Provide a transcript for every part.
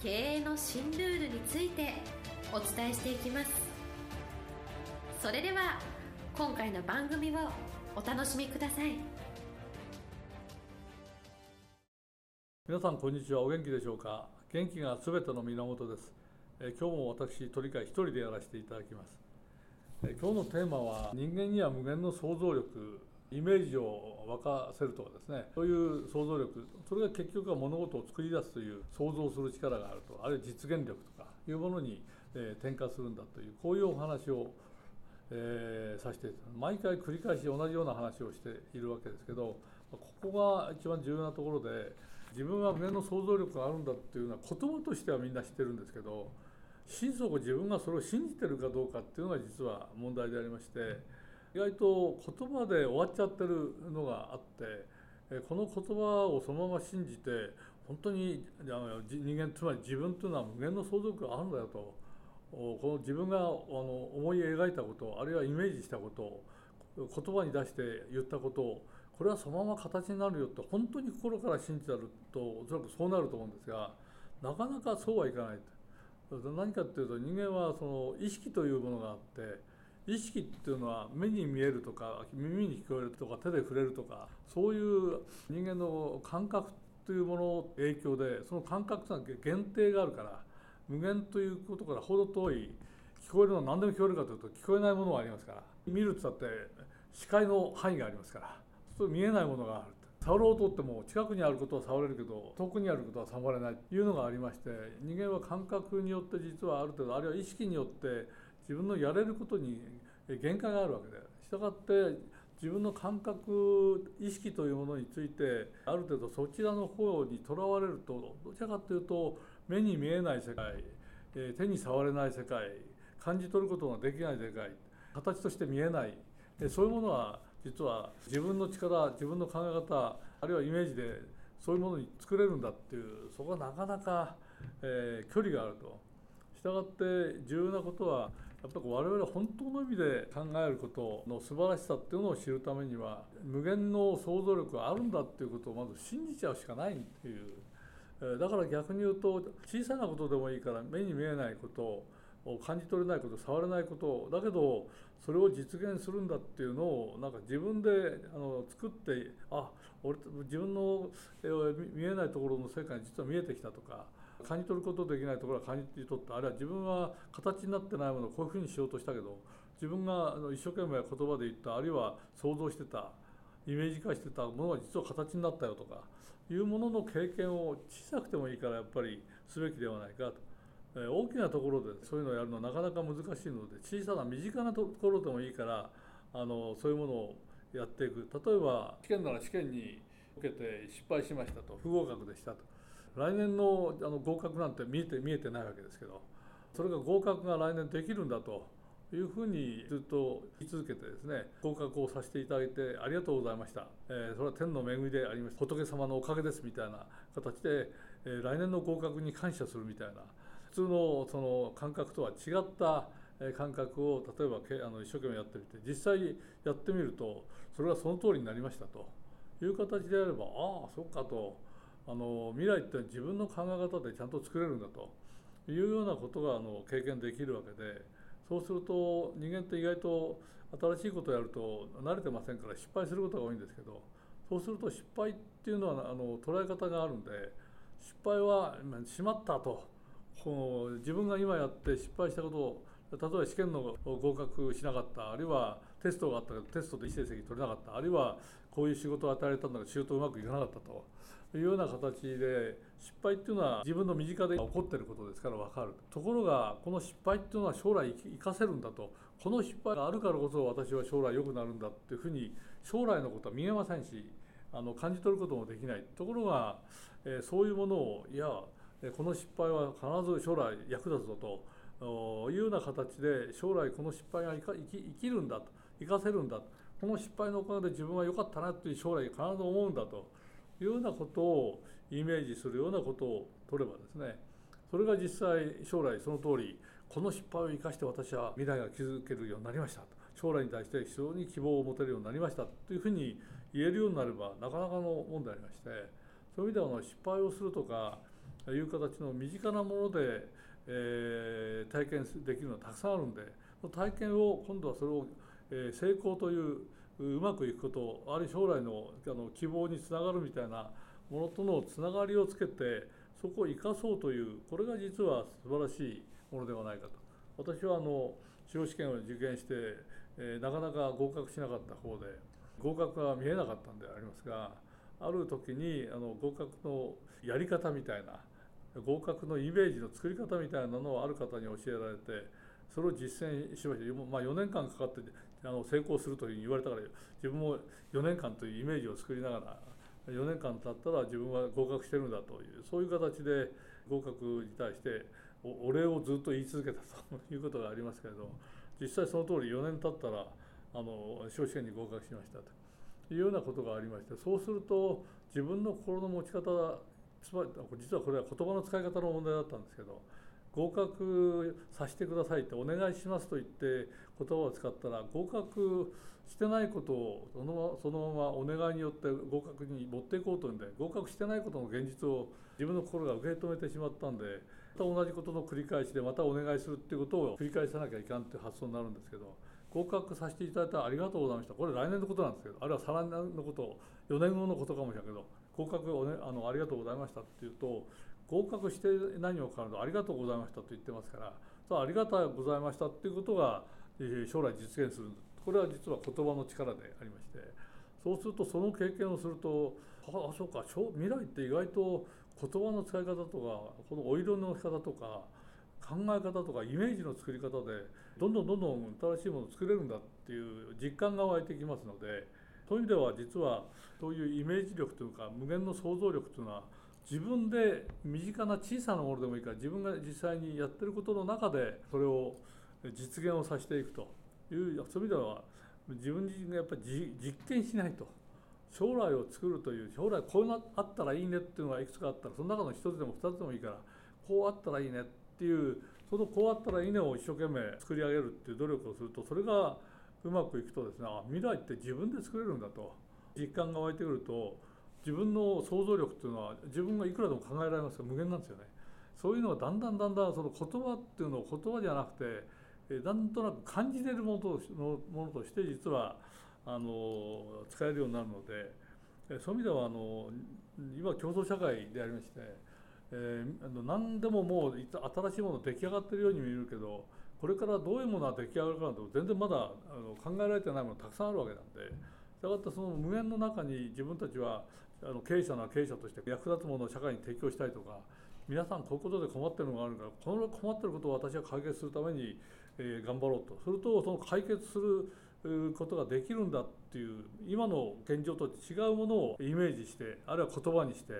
経営の新ルールについてお伝えしていきます。それでは今回の番組をお楽しみください。皆さんこんにちは。お元気でしょうか？元気がすべての源です。え今日も私鳥飼一人でやらせていただきます。え今日のテーマは人間には無限の想像力。イメージを沸かせるとかですねそういう想像力それが結局は物事を作り出すという想像する力があるとあるいは実現力とかいうものに、え転化するんだというこういうお話を、えー、させて毎回繰り返し同じような話をしているわけですけどここが一番重要なところで自分は無限の想像力があるんだっていうのは言葉としてはみんな知ってるんですけど心底自分がそれを信じてるかどうかっていうのが実は問題でありまして。意外と言葉で終わっちゃってるのがあってこの言葉をそのまま信じて本当に人間つまり自分というのは無限の想像力があるんだよとこの自分があの思い描いたことあるいはイメージしたことを言葉に出して言ったことをこれはそのまま形になるよって本当に心から信じてるとおそらくそうなると思うんですがなかなかそうはいかない何かっていうと人間はその意識というものがあって意識っていうのは目に見えるとか耳に聞こえるとか手で触れるとかそういう人間の感覚というものの影響でその感覚というのは限定があるから無限ということからほど遠い聞こえるのは何でも聞こえるかというと聞こえないものがありますから見るって言ったって視界の範囲がありますからそう見えないものがある触ろうとっても近くにあることは触れるけど遠くにあることは触れないというのがありまして人間は感覚によって実はある程度あるいは意識によって自分のやれることに限界があるわけでしたがって自分の感覚意識というものについてある程度そちらの方にとらわれるとどちらかというと目に見えない世界手に触れない世界感じ取ることができない世界形として見えないそういうものは実は自分の力自分の考え方あるいはイメージでそういうものに作れるんだっていうそこはなかなか、えー、距離があると。したがって重要なことはやっぱり我々本当の意味で考えることの素晴らしさっていうのを知るためには無限の想像力があるんだっていうことをまず信じちゃうしかないっていうだから逆に言うと小さなことでもいいから目に見えないことを感じ取れないこと触れないことだけどそれを実現するんだっていうのをなんか自分であの作ってあ俺自分の見えないところの世界に実は見えてきたとか感じ取ることできないところは感じ取ったあるいは自分は形になってないものをこういうふうにしようとしたけど自分が一生懸命言葉で言ったあるいは想像してたイメージ化してたものが実は形になったよとかいうものの経験を小さくてもいいからやっぱりすべきではないかと。大きなところでそういうのをやるのはなかなか難しいので小さな身近なところでもいいからあのそういうものをやっていく。例えば試験なら試験に受けて失敗しましたと。不合格でしたと。来年のあの合格なんて見えて見えてないわけですけどそれが合格が来年できるんだというふうにずっと言い続けてですね合格をさせていただいてありがとうございました、えー、それは天の恵みでありました。仏様のおかげですみたいな形で、えー、来年の合格に感謝するみたいな普通のその感覚とは違った感覚を例えばあの一生懸命やってみて実際やってみるとそれがその通りになりましたという形であればああそっかとあの未来って自分の考え方でちゃんと作れるんだというようなことがあの経験できるわけでそうすると人間って意外と新しいことをやると慣れてませんから失敗することが多いんですけどそうすると失敗っていうのはあの捉え方があるんで失敗はしまったとこの自分が今やって失敗したことを例えば試験の合格しなかったあるいはテストがあったけどテストでいい成績取れなかったあるいはこういう仕事を与えられたんだけど仕事うまくいかなかったと。いうような形で失敗っていうのは自分の身近で起こってることですから分かると。ころがこの失敗っていうのは将来生かせるんだと。この失敗があるからこそ私は将来良くなるんだっていうふうに将来のことは見えませんしあの感じ取ることもできない。ところが、えー、そういうものをいやこの失敗は必ず将来役立つぞと。いうような形で将来この失敗が生き生きるんだと。生かせるんだ。とこの失敗のおかげで自分は良かったなという将来必ず思うんだと。いうようなことをイメージするようなことを取ればですねそれが実際将来その通りこの失敗を生かして私は未来が築けるようになりましたと。将来に対して非常に希望を持てるようになりましたというふうに言えるようになればなかなかのもんでありましてそういう意味では失敗をするとかいう形の身近なもので、えー、体験できるのはたくさんあるんで体験を今度はそれを、成功といううまくいくことあるいは将来のあの希望につながるみたいなものとのつながりをつけてそこを生かそうというこれが実は素晴らしいものではないかと私はあの司法試験を受験して、えー、なかなか合格しなかった方で合格が見えなかったんでありますがある時にあの合格のやり方みたいな合格のイメージの作り方みたいなのをある方に教えられてそれを実践しました、まあ、4年間かかってあの成功するというふうに言われたから自分も4年間というイメージを作りながら4年間経ったら自分は合格してるんだというそういう形で合格に対してお礼をずっと言い続けたということがありますけれど実際その通り4年経ったらあの司法試験に合格しましたと。いうようなことがありましてそうすると自分の心の持ち方つまり実はこれは言葉の使い方の問題だったんですけど合格させてくださいってお願いしますと言って言葉を使ったら合格してないことをそのそのままお願いによって合格に持っていこうというんで合格してないことの現実を自分の心が受け止めてしまったんでまた同じことの繰り返しでまたお願いするっていうことを繰り返さなきゃいかんっていう発想になるんですけど合格させていただいたありがとうございました。これ来年のことなんですけどあるいは再来年のこと4年後のことかもしれないけど合格を、ね、あのありがとうございましたっていうと合格して何にもかかわらずありがとうございましたと言ってますからそありがとうございましたっていうことが将来実現するこれは実は言葉の力でありましてそうするとその経験をするとああそうか未来って意外と言葉の使い方とかこのお色の置き方とか考え方とかイメージの作り方でどんどんどんどん新しいものを作れるんだっていう実感が湧いてきますのでそういう意味では実はそういうイメージ力というか無限の想像力というのは自分で身近な小さなものでもいいから自分が実際にやってることの中でそれを実現をさせていくと。いうそういう意味では自分自身がやっぱり実験しないと。将来を作るという将来こうなあったらいいねっていうのがいくつかあったらその中の一つでも二つでもいいからこうあったらいいねっていうそのこうあったらいいねを一生懸命作り上げるっていう努力をするとそれがうまくいくとですね未来って自分で作れるんだと。実感が湧いてくると自分の想像力っていうのは自分がいくらでも考えられますが無限なんですよね。そういうのがだんだんだんだんその言葉っていうのを言葉じゃなくてなんとなく感じれるものとのものとして実はあの使えるようになるのでそういう意味ではあの今競争社会でありまして、えー、あの何でももう新しいもの出来上がってるように見えるけどこれからどういうものが出来上がるかなと全然まだあの考えられてないものたくさんあるわけなんで。したがってその無限の中に自分たちはあの経営者な経営者として役立つものを社会に提供したいとか皆さんこういうことで困ってるのがあるからこの困ってることを私は解決するために、えー、頑張ろうと。するとその解決することができるんだっていう今の現状と違うものをイメージしてあるいは言葉にして、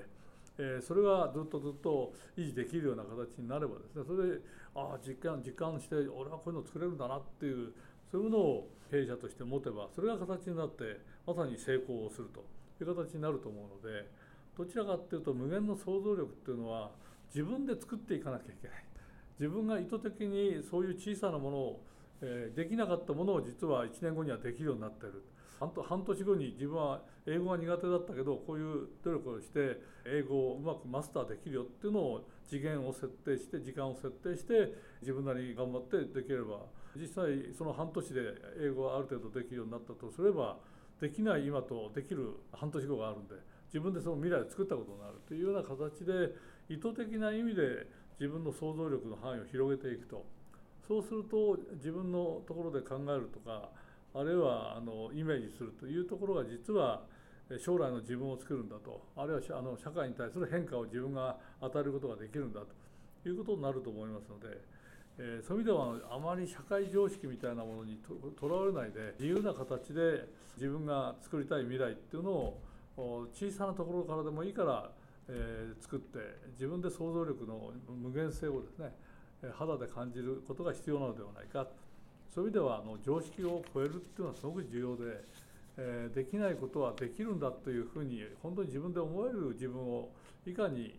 え、それがずっとずっと維持できるような形になればですねそれでああ実感実感して俺はこういうの作れるんだなっていうそういうものを経営者として持てばそれが形になってまさに成功をすると。いう形になると思うのでどちらかっていうと無限の想像力っていうのは自分で作っていかなきゃいけない。自分が意図的にそういう小さなものを、えー、できなかったものを実は1年後にはできるようになってる。半年後に自分は英語が苦手だったけどこういう努力をして英語をうまくマスターできるよっていうのを次元を設定して時間を設定して自分なりに頑張ってできれば実際その半年で英語がある程度できるようになったとすればできない今とできる半年後があるんで自分でその未来を作ったことになるというような形で意図的な意味で自分の想像力の範囲を広げていくとそうすると自分のところで考えるとかあるいはあのイメージするというところが実は将来の自分を作るんだとあるいはあの社会に対する変化を自分が与えることができるんだということになると思いますので。えー、そういう意味ではあまり社会常識みたいなものにとらわれないで自由な形で自分が作りたい未来っていうのを小さなところからでもいいから、え作って自分で想像力の無限性をですね肌で感じることが必要なのではないか。そういう意味ではあの常識を超えるっていうのはすごく重要で、えー、できないことはできるんだというふうに本当に自分で思える自分をいかに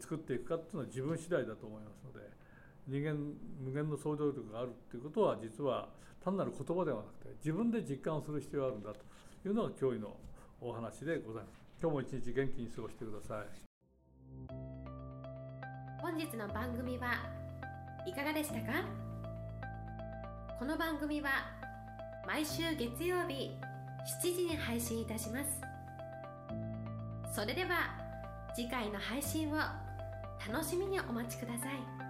作っていくかっていうのは自分次第だと思いますので人間無限の想像力があるっていうことは実は単なる言葉ではなくて自分で実感する必要があるんだというのが教諭のお話でございます。今日も一日元気に過ごしてください。本日の番組はいかがでしたか？この番組は毎週月曜日7時に配信いたしますそれでは次回の配信を楽しみにお待ちください